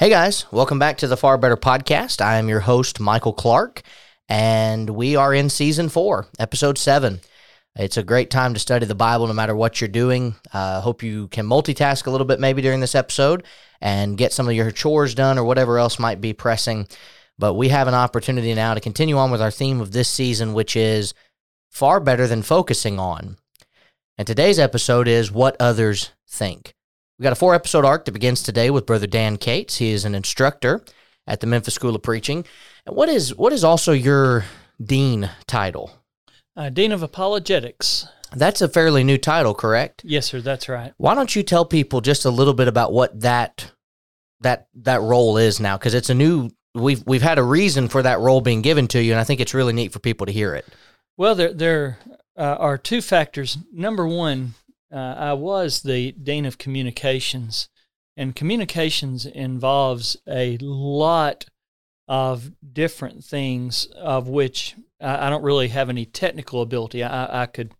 Hey guys, welcome back to the Far Better Podcast. I am your host, Michael Clark, and we are in season four, episode seven. It's a great time to study the Bible no matter what you're doing. I uh, hope you can multitask a little bit maybe during this episode and get some of your chores done or whatever else might be pressing. But we have an opportunity now to continue on with our theme of this season, which is far better than focusing on. And today's episode is what others think. We got a four episode arc that begins today with Brother Dan Cates. He is an instructor at the Memphis School of Preaching. And what is what is also your dean title? Uh, dean of Apologetics. That's a fairly new title, correct? Yes, sir. That's right. Why don't you tell people just a little bit about what that that that role is now? Because it's a new. We've we've had a reason for that role being given to you, and I think it's really neat for people to hear it. Well, there there uh, are two factors. Number one, uh, I was the dean of communications, and communications involves a lot of different things, of which I, I don't really have any technical ability. I, I could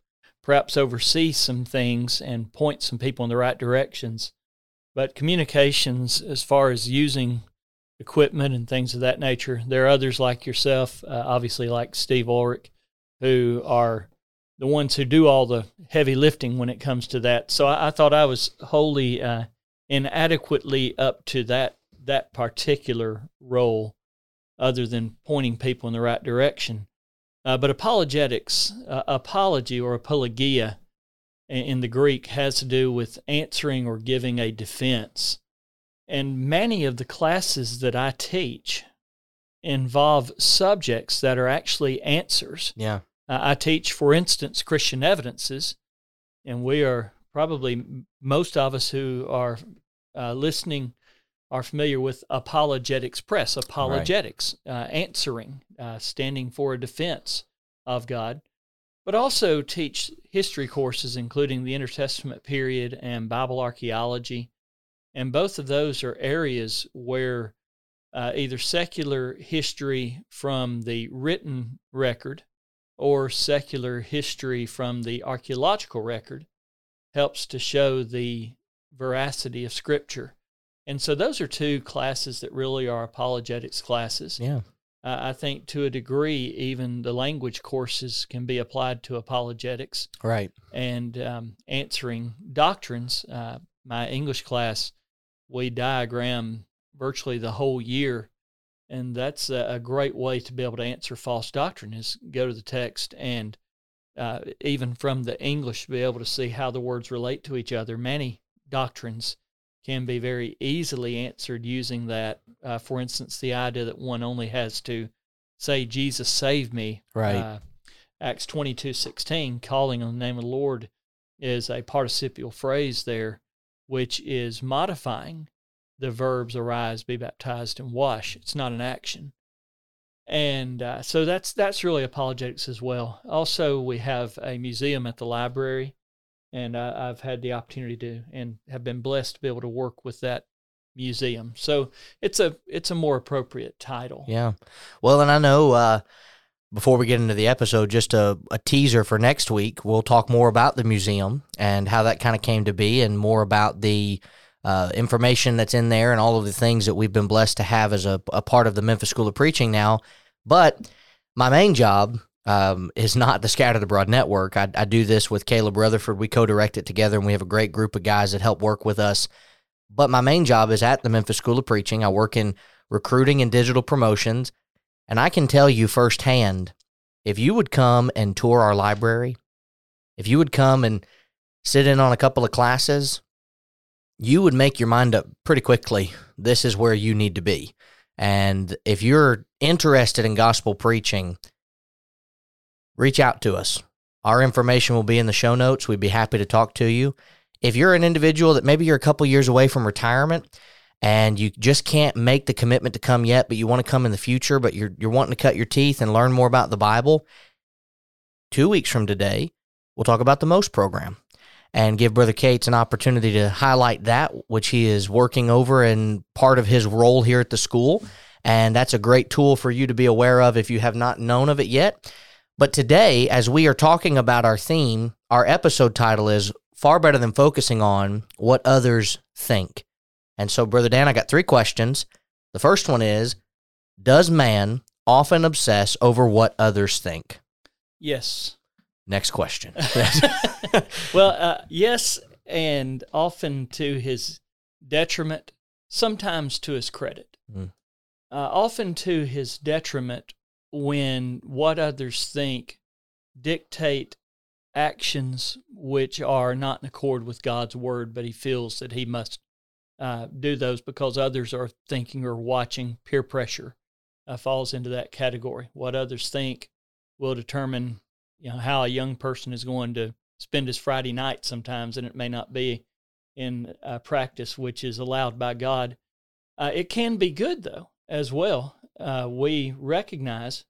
perhaps oversee some things and point some people in the right directions, but communications, as far as using equipment and things of that nature, there are others like yourself, uh, obviously like Steve Ulrich, who are the ones who do all the heavy lifting when it comes to that. So I, I thought I was wholly uh, inadequately up to that that particular role, other than pointing people in the right direction. Uh, but apologetics, uh, apology or apologia in, in the Greek has to do with answering or giving a defense. And many of the classes that I teach involve subjects that are actually answers. Yeah. Uh, I teach, for instance, Christian evidences, and we are probably most of us who are uh, listening are familiar with apologetics press, apologetics, right. uh, answering, uh, standing for a defense of God, but also teach history courses, including the intertestament period and Bible archaeology. And both of those are areas where uh, either secular history from the written record or secular history from the archaeological record helps to show the veracity of Scripture. And so those are two classes that really are apologetics classes. Yeah. Uh, I think to a degree, even the language courses can be applied to apologetics. Right. And um, answering doctrines. Uh, my English class, we diagram virtually the whole year and that's a, great way to be able to answer false doctrine is go to the text and uh, even from the english be able to see how the words relate to each other. Many doctrines can be very easily answered using that uh, for instance the idea that one only has to say jesus save me. Right. Uh, acts 22 16 calling on the name of the lord is a participial phrase there which is modifying the verbs arise, be baptized, and wash. It's not an action. And uh, so that's that's really apologetics as well. Also, we have a museum at the library, and uh, I've had the opportunity to and have been blessed to be able to work with that museum. So it's a it's a more appropriate title. Yeah. Well, and I know uh, before we get into the episode, just a, a teaser for next week, we'll talk more about the museum and how that kind of came to be, and more about the uh, information that's in there and all of the things that we've been blessed to have as a, a part of the Memphis School of Preaching now. But my main job um, is not the Scattered Abroad Network. I, I do this with Caleb Rutherford. We co direct it together, and we have a great group of guys that help work with us. But my main job is at the Memphis School of Preaching. I work in recruiting and digital promotions. And I can tell you firsthand if you would come and tour our library, if you would come and sit in on a couple of classes, you would make your mind up pretty quickly. This is where you need to be. And if you're interested in gospel preaching, reach out to us. Our information will be in the show notes. We'd be happy to talk to you. If you're an individual that maybe you're a couple years away from retirement and you just can't make the commitment to come yet, but you want to come in the future, but you're you're wanting to cut your teeth and learn more about the Bible, 2 weeks from today, we'll talk about the most program and give Brother Cates an opportunity to highlight that, which he is working over and part of his role here at the school. And that's a great tool for you to be aware of if you have not known of it yet. But today, as we are talking about our theme, our episode title is Far Better Than Focusing on What Others Think. And so, Brother Dan, I got three questions. The first one is Does man often obsess over what others think? Yes. Next question. well, uh, yes, and often to his detriment, sometimes to his credit. Mm. Uh, often to his detriment when what others think dictate actions which are not in accord with God's word, but he feels that he must uh, do those because others are thinking or watching. Peer pressure uh, falls into that category. What others think will determine you know how a young person is going to spend his Friday night sometimes, and it may not be in uh, practice which is allowed by God. Uh, it can be good though as well. Uh, we recognize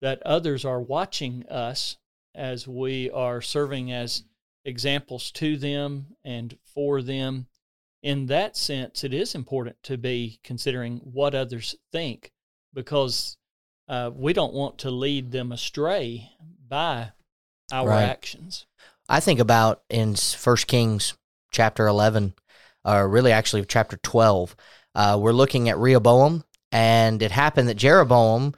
that others are watching us as we are serving as examples to them and for them. In that sense, it is important to be considering what others think because uh, we don't want to lead them astray by our right. actions. I think about in First Kings chapter 11, or really actually chapter 12, uh, we're looking at Rehoboam, and it happened that Jeroboam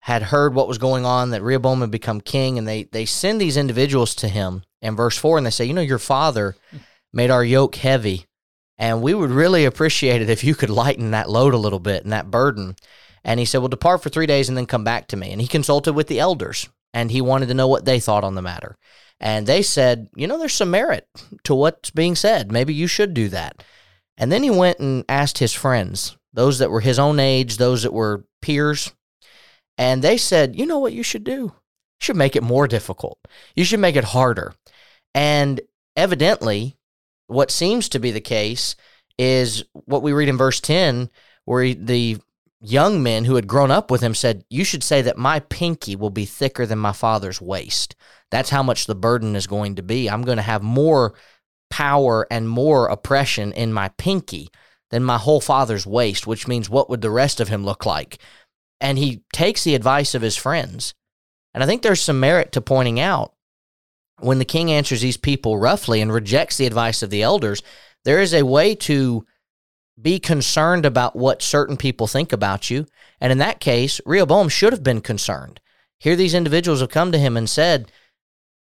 had heard what was going on, that Rehoboam had become king, and they they send these individuals to him in verse four, and they say, you know, your father made our yoke heavy, and we would really appreciate it if you could lighten that load a little bit and that burden. And he said, well, depart for three days and then come back to me. And he consulted with the elders, and he wanted to know what they thought on the matter. And they said, you know, there's some merit to what's being said. Maybe you should do that. And then he went and asked his friends, those that were his own age, those that were peers, and they said, you know what you should do? You should make it more difficult. You should make it harder. And evidently, what seems to be the case is what we read in verse 10, where he, the young men who had grown up with him said, You should say that my pinky will be thicker than my father's waist. That's how much the burden is going to be. I'm going to have more power and more oppression in my pinky than my whole father's waist, which means what would the rest of him look like? and he takes the advice of his friends. And I think there's some merit to pointing out when the king answers these people roughly and rejects the advice of the elders, there is a way to be concerned about what certain people think about you. And in that case, Rehoboam should have been concerned. Here, these individuals have come to him and said,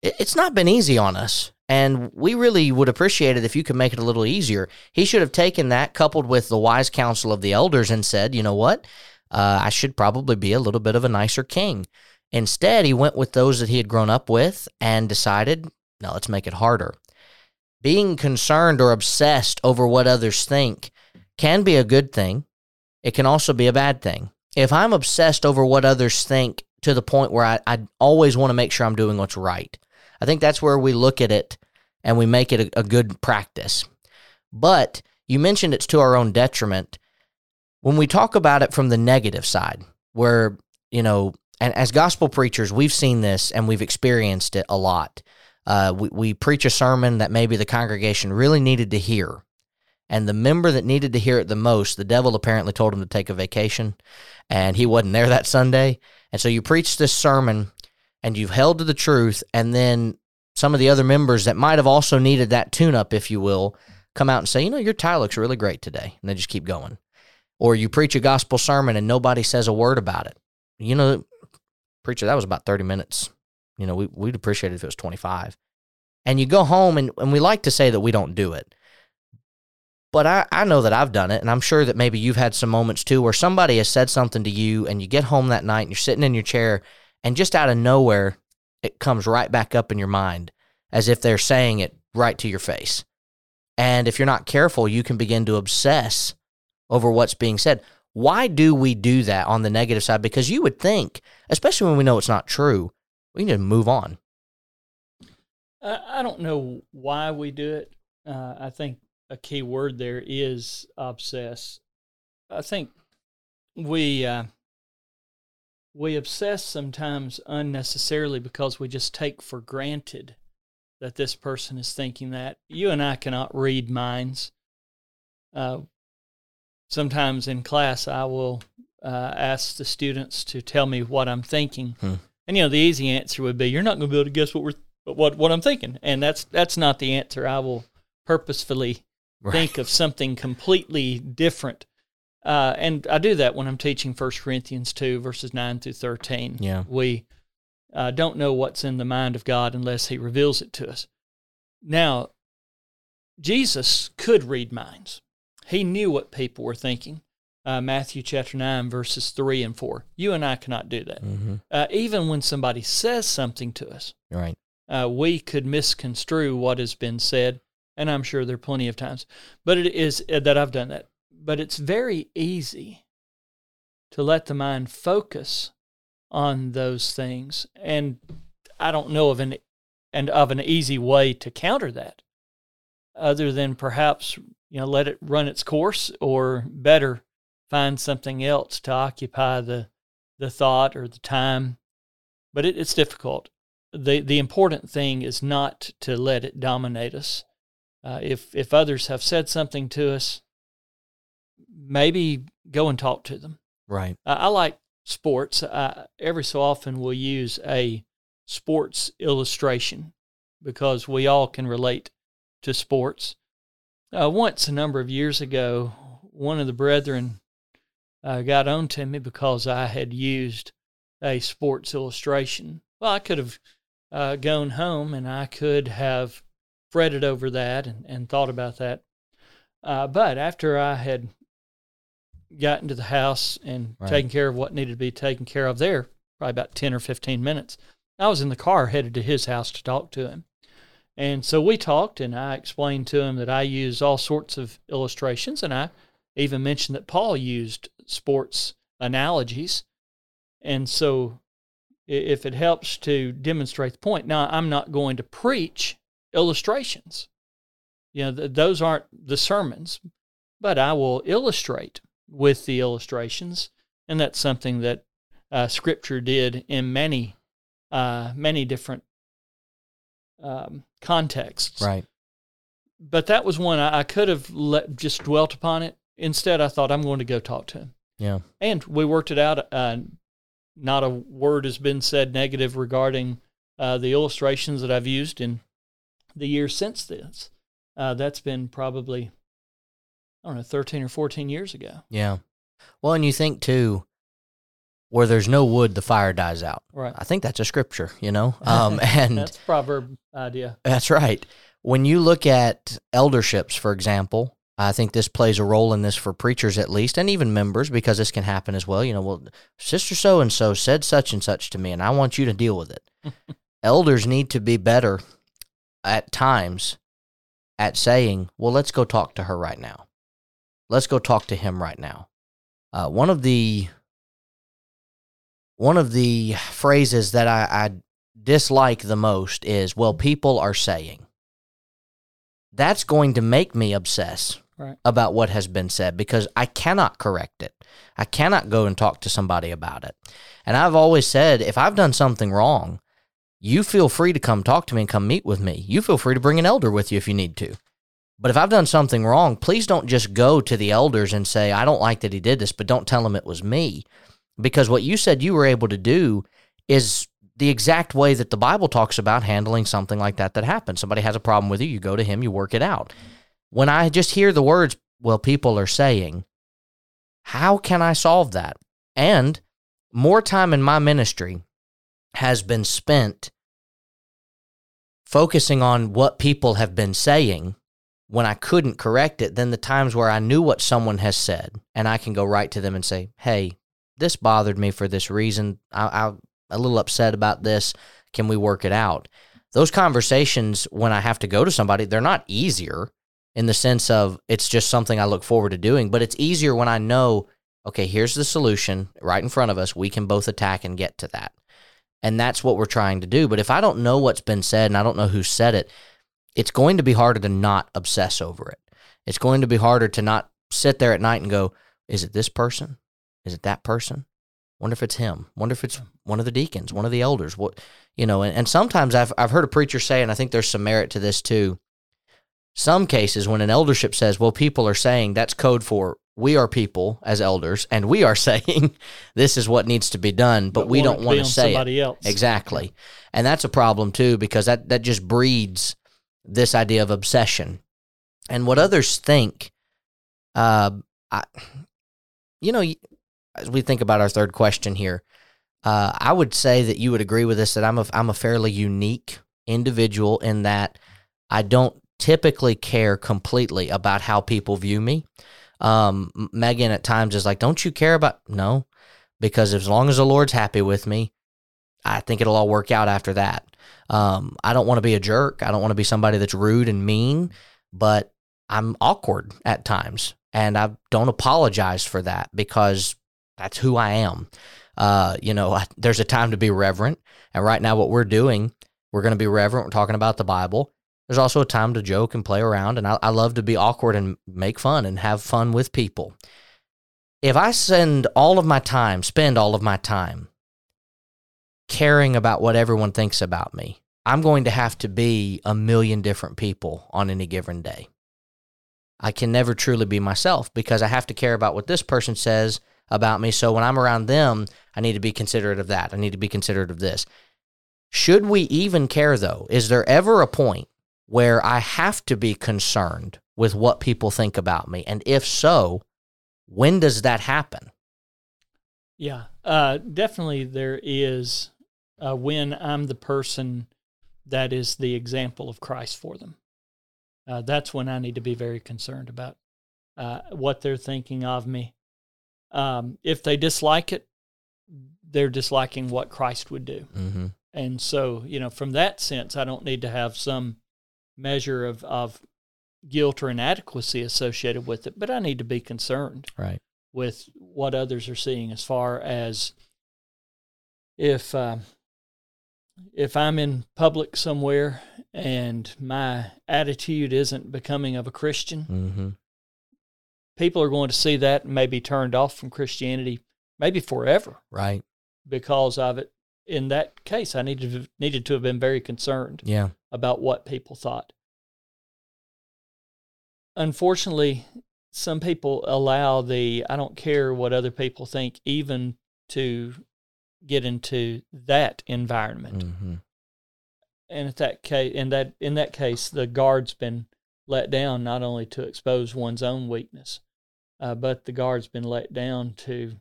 It's not been easy on us. And we really would appreciate it if you could make it a little easier. He should have taken that coupled with the wise counsel of the elders and said, You know what? uh, I should probably be a little bit of a nicer king. Instead, he went with those that he had grown up with and decided, no, let's make it harder. Being concerned or obsessed over what others think can be a good thing. It can also be a bad thing. If I'm obsessed over what others think to the point where I, I always want to make sure I'm doing what's right, I think that's where we look at it and we make it a, a good practice. But you mentioned it's to our own detriment when we talk about it from the negative side, where, you know, and as gospel preachers, we've seen this and we've experienced it a lot. Uh, we, we preach a sermon that maybe the congregation really needed to hear. And the member that needed to hear it the most, the devil apparently told him to take a vacation, and he wasn't there that Sunday. And so you preach this sermon and you've held to the truth, and then some of the other members that might have also needed that tune up, if you will, come out and say, you know, your tie looks really great today. And they just keep going or you preach a gospel sermon and nobody says a word about it. You know, preacher, that was about 30 minutes. You know, we, we'd appreciate it if it was 25. And you go home, and, and we like to say that we don't do it. But I, I know that I've done it, and I'm sure that maybe you've had some moments too where somebody has said something to you, and you get home that night and you're sitting in your chair, and just out of nowhere, it comes right back up in your mind as if they're saying it right to your face. And if you're not careful, you can begin to obsess over what's being said. Why do we do that on the negative side? Because you would think, especially when we know it's not true, we need to move on. I don't know why we do it. Uh, I think a key word there is obsess. I think we uh, we obsess sometimes unnecessarily because we just take for granted that this person is thinking that. You and I cannot read minds. Uh, sometimes in class I will uh, ask the students to tell me what I'm thinking, hmm. and you know the easy answer would be, "You're not going to be able to guess what we're what what I'm thinking," and that's that's not the answer. I will purposefully right. think of something completely different. Uh, and I do that when I'm teaching First Corinthians 2, verses 9 through 13. Yeah. We uh, don't know what's in the mind of God unless He reveals it to us. Now, Jesus could read minds, He knew what people were thinking. Uh, Matthew chapter 9, verses 3 and 4. You and I cannot do that. Mm-hmm. Uh, even when somebody says something to us, Right. uh, we could misconstrue what has been said. And I'm sure there are plenty of times, but it is uh, that I've done that. But it's very easy to let the mind focus on those things. And I don't know of an and of an easy way to counter that other than perhaps you know let it run its course or better find something else to occupy the the thought or the time but it, it's difficult the the important thing is not to let it dominate us uh, if if others have said something to us maybe go and talk to them Right. I, I like sports. I, every so often we'll use a sports illustration because we all can relate to sports. Uh, once, a number of years ago, one of the brethren uh, got on to me because I had used a sports illustration. Well, I could have uh, gone home and I could have fretted over that and, and thought about that. Uh, but after I had gotten to the house and Right. taken care of what needed to be taken care of there, probably about 10 or 15 minutes. I was in the car headed to his house to talk to him. And so we talked, and I explained to him that I use all sorts of illustrations, and I even mentioned that Paul used sports analogies. And so if it helps to demonstrate the point, now I'm not going to preach illustrations. You know, th- those aren't the sermons, but I will illustrate with the illustrations, and that's something that uh, Scripture did in many, uh, many different um, contexts. Right. But that was one I, I could have let, just dwelt upon it. Instead, I thought I'm going to go talk to him, Yeah. and we worked it out. Uh, not a word has been said negative regarding uh, the illustrations that I've used in the years since this. Uh, that's been probably I don't know, 13 or 14 years ago. Yeah. Well, and you think too, where there's no wood, the fire dies out. Right. I think that's a scripture, you know? Um, and That's a proverb idea. That's right. When you look at elderships, for example, I think this plays a role in this for preachers at least, and even members, because this can happen as well. You know, well, Sister so and so said such and such to me, and I want you to deal with it. Elders need to be better at times at saying, well, let's go talk to her right now. Let's go talk to him right now. Uh, one of the one of the phrases that I, I dislike the most is, well, people are saying. That's going to make me obsess Right. about what has been said because I cannot correct it. I cannot go and talk to somebody about it. And I've always said, if I've done something wrong, you feel free to come talk to me and come meet with me. You feel free to bring an elder with you if you need to. But if I've done something wrong, please don't just go to the elders and say, I don't like that he did this, but don't tell him it was me. Because what you said you were able to do is the exact way that the Bible talks about handling something like that that happens. Somebody has a problem with you, you go to him, you work it out. When I just hear the words, well, people are saying, how can I solve that? And more time in my ministry has been spent focusing on what people have been saying when I couldn't correct it than the times where I knew what someone has said and I can go right to them and say, hey, this bothered me for this reason. I, I'm a little upset about this. Can we work it out? Those conversations, when I have to go to somebody, they're not easier in the sense of it's just something I look forward to doing, but it's easier when I know, okay, here's the solution right in front of us. We can both attack and get to that. And that's what we're trying to do. But if I don't know what's been said and I don't know who said it, it's going to be harder to not obsess over it. It's going to be harder to not sit there at night and go, is it this person? Is it that person? Wonder if it's him. Wonder if it's one of the deacons, one of the elders. What you know, and, and sometimes I've I've heard a preacher say, and I think there's some merit to this too. Some cases when an eldership says, well, people are saying that's code for we are people as elders, and we are saying this is what needs to be done, but, we don't want to say it. somebody else. Exactly. And that's a problem too, because that, that just breeds this idea of obsession. And what others think, uh, I, you know, as we think about our third question here, uh, I would say that you would agree with this that I'm a I'm a fairly unique individual in that I don't typically care completely about how people view me. Um, Megan at times is like, "Don't you care about?" No, because as long as the Lord's happy with me, I think it'll all work out after that. Um, I don't want to be a jerk. I don't want to be somebody that's rude and mean, but I'm awkward at times, and I don't apologize for that because that's who I am. Uh, you know, I, there's a time to be reverent, and right now, what we're doing, we're going to be reverent. We're talking about the Bible. There's also a time to joke and play around, and I, I love to be awkward and make fun and have fun with people. If I spend all of my time, spend all of my time caring about what everyone thinks about me, I'm going to have to be a million different people on any given day. I can never truly be myself because I have to care about what this person says about me. So when I'm around them, I need to be considerate of that. I need to be considerate of this. Should we even care though? Is there ever a point where I have to be concerned with what people think about me? And if so, when does that happen? Yeah, uh, definitely there is uh, when I'm the person that is the example of Christ for them. Uh, that's when I need to be very concerned about uh, what they're thinking of me. Um, if they dislike it, they're disliking what Christ would do. Mm-hmm. And so, you know, from that sense, I don't need to have some measure of, of guilt or inadequacy associated with it, but I need to be concerned Right. with what others are seeing as far as if uh, if I'm in public somewhere and my attitude isn't becoming of a Christian, Mm-hmm. people are going to see that and maybe turned off from Christianity, maybe forever Right. because of it. In that case, I needed to, needed to have been very concerned Yeah. about what people thought. Unfortunately, some people allow the I don't care what other people think even to get into that environment. Mm-hmm. And at that case in that in that case the guard's been let down not only to expose one's own weakness, uh, but the guard's been let down to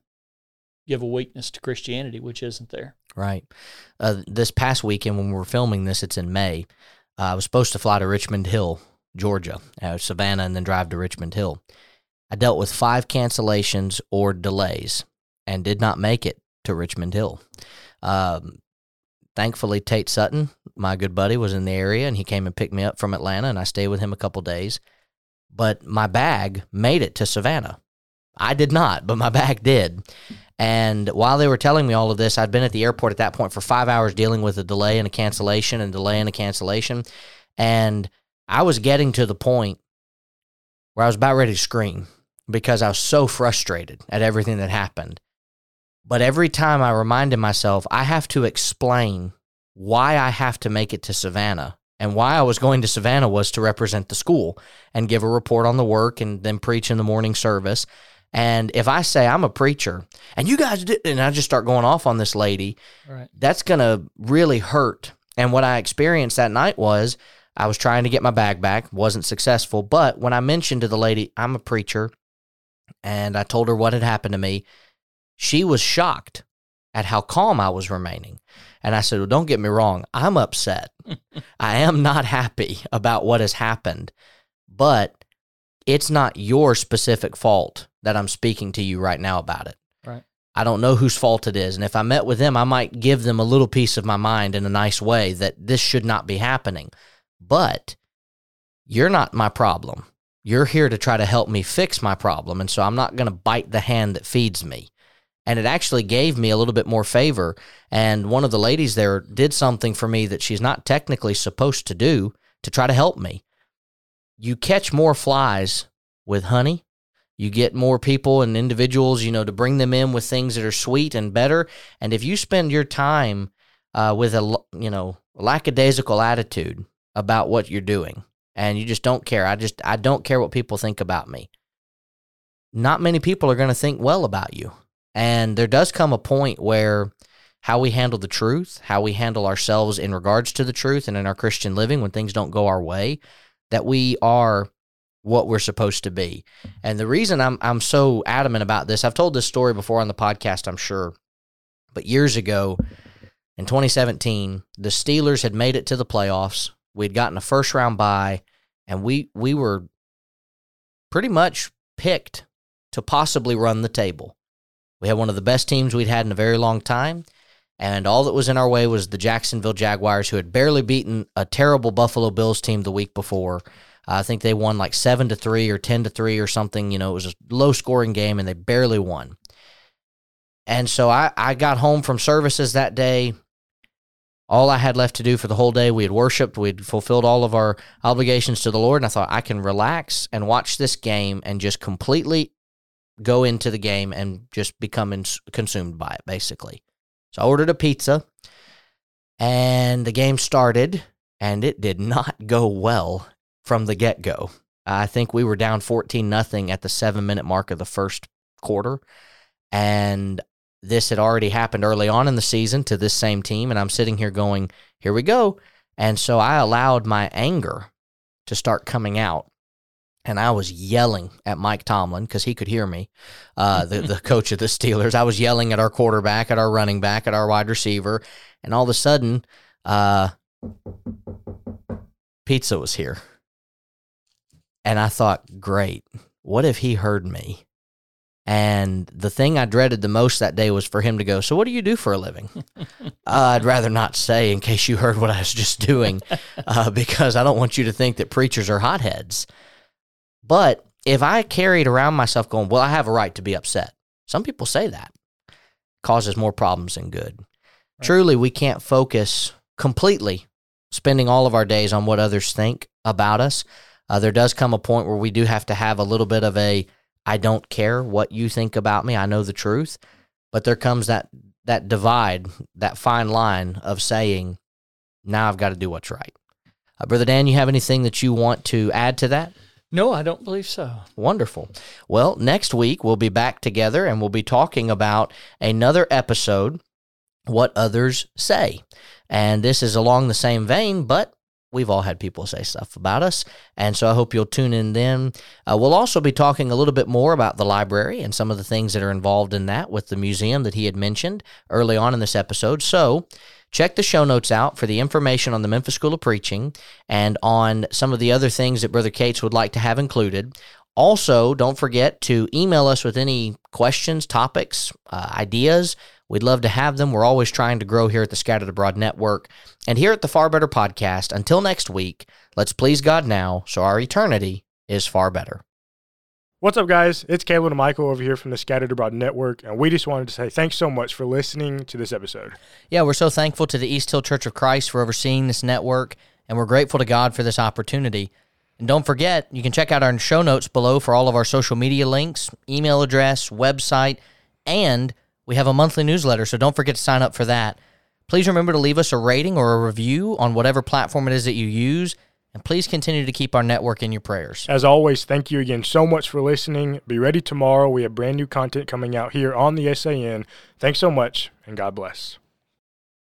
give a weakness to Christianity, which isn't there. Right. Uh, this past weekend, when we were filming this, it's in May. Uh, I was supposed to fly to Richmond Hill, Georgia, uh, Savannah, and then drive to Richmond Hill. I dealt with five cancellations or delays and did not make it to Richmond Hill. Um, thankfully, Tate Sutton, my good buddy, was in the area and he came and picked me up from Atlanta, and I stayed with him a couple days. But my bag made it to Savannah. I did not, but my bag did. And while they were telling me all of this, I'd been at the airport at that point for five hours dealing with a delay and a cancellation and delay and a cancellation. And I was getting to the point where I was about ready to scream because I was so frustrated at everything that happened. But every time I reminded myself, I have to explain why I have to make it to Savannah. And why I was going to Savannah was to represent the school and give a report on the work and then preach in the morning service. And if I say I'm a preacher and you guys did, and I just start going off on this lady, Right. that's going to really hurt. And what I experienced that night was I was trying to get my bag back, wasn't successful. But when I mentioned to the lady, I'm a preacher, and I told her what had happened to me, she was shocked at how calm I was remaining. And I said, Well, don't get me wrong, I'm upset. I am not happy about what has happened, but it's not your specific fault that I'm speaking to you right now about it. Right. I don't know whose fault it is. And if I met with them, I might give them a little piece of my mind in a nice way that this should not be happening. But you're not my problem. You're here to try to help me fix my problem. And so I'm not going to bite the hand that feeds me. And it actually gave me a little bit more favor. And one of the ladies there did something for me that she's not technically supposed to do to try to help me. You catch more flies with honey. You get more people and individuals, you know, to bring them in with things that are sweet and better. And if you spend your time uh, with a, you know, lackadaisical attitude about what you're doing and you just don't care, I just, I don't care what people think about me. Not many people are going to think well about you. And there does come a point where how we handle the truth, how we handle ourselves in regards to the truth and in our Christian living when things don't go our way, that we are what we're supposed to be. And the reason I'm I'm so adamant about this, I've told this story before on the podcast, I'm sure. But years ago, in 2017, the Steelers had made it to the playoffs. We'd gotten a first round bye, and we we were pretty much picked to possibly run the table. We had one of the best teams we'd had in a very long time, and all that was in our way was the Jacksonville Jaguars, who had barely beaten a terrible Buffalo Bills team the week before. I think they won like seven to three or ten to three or something. You know, it was a low scoring game, and they barely won. And so I, I got home from services that day. All I had left to do for the whole day, we had worshiped, we'd fulfilled all of our obligations to the Lord, and I thought I can relax and watch this game and just completely go into the game and just become ins- consumed by it, basically. So I ordered a pizza, and the game started, and it did not go well from the get go. I think we were down 14 nothing at the seven minute mark of the first quarter. And this had already happened early on in the season to this same team. And I'm sitting here going, here we go. And so I allowed my anger to start coming out. And I was yelling at Mike Tomlin because he could hear me, uh, the, the coach of the Steelers. I was yelling at our quarterback, at our running back, at our wide receiver. And all of a sudden, uh, pizza was here. And I thought, great. What if he heard me? And the thing I dreaded the most that day was for him to go, So, what do you do for a living? uh, I'd rather not say in case you heard what I was just doing, uh, because I don't want you to think that preachers are hotheads. But if I carried around myself going, Well, I have a right to be upset, some people say that causes more problems than good. Right. Truly, we can't focus completely spending all of our days on what others think about us. Uh, there does come a point where we do have to have a little bit of a I don't care what you think about me. I know the truth. But there comes that that divide, that fine line of saying, now I've got to do what's right. Uh, Brother Dan, you have anything that you want to add to that? No, I don't believe so. Wonderful. Well, next week we'll be back together and we'll be talking about another episode, What Others Say. And this is along the same vein, but we've all had people say stuff about us. And so I hope you'll tune in then. Uh, we'll also be talking a little bit more about the library and some of the things that are involved in that with the museum that he had mentioned early on in this episode. So check the show notes out for the information on the Memphis School of Preaching and on some of the other things that Brother Cates would like to have included. Also, don't forget to email us with any questions, topics, uh, ideas We'd love to have them. We're always trying to grow here at the Scattered Abroad Network. And here at the Far Better Podcast, until next week, let's please God now so our eternity is far better. What's up, guys? It's Caleb and Michael over here from the Scattered Abroad Network, and we just wanted to say thanks so much for listening to this episode. Yeah, we're so thankful to the East Hill Church of Christ for overseeing this network, and we're grateful to God for this opportunity. And don't forget, you can check out our show notes below for all of our social media links, email address, website, and we have a monthly newsletter, so don't forget to sign up for that. Please remember to leave us a rating or a review on whatever platform it is that you use. And please continue to keep our network in your prayers. As always, thank you again so much for listening. Be ready tomorrow. We have brand new content coming out here on the SAN. Thanks so much, and God bless.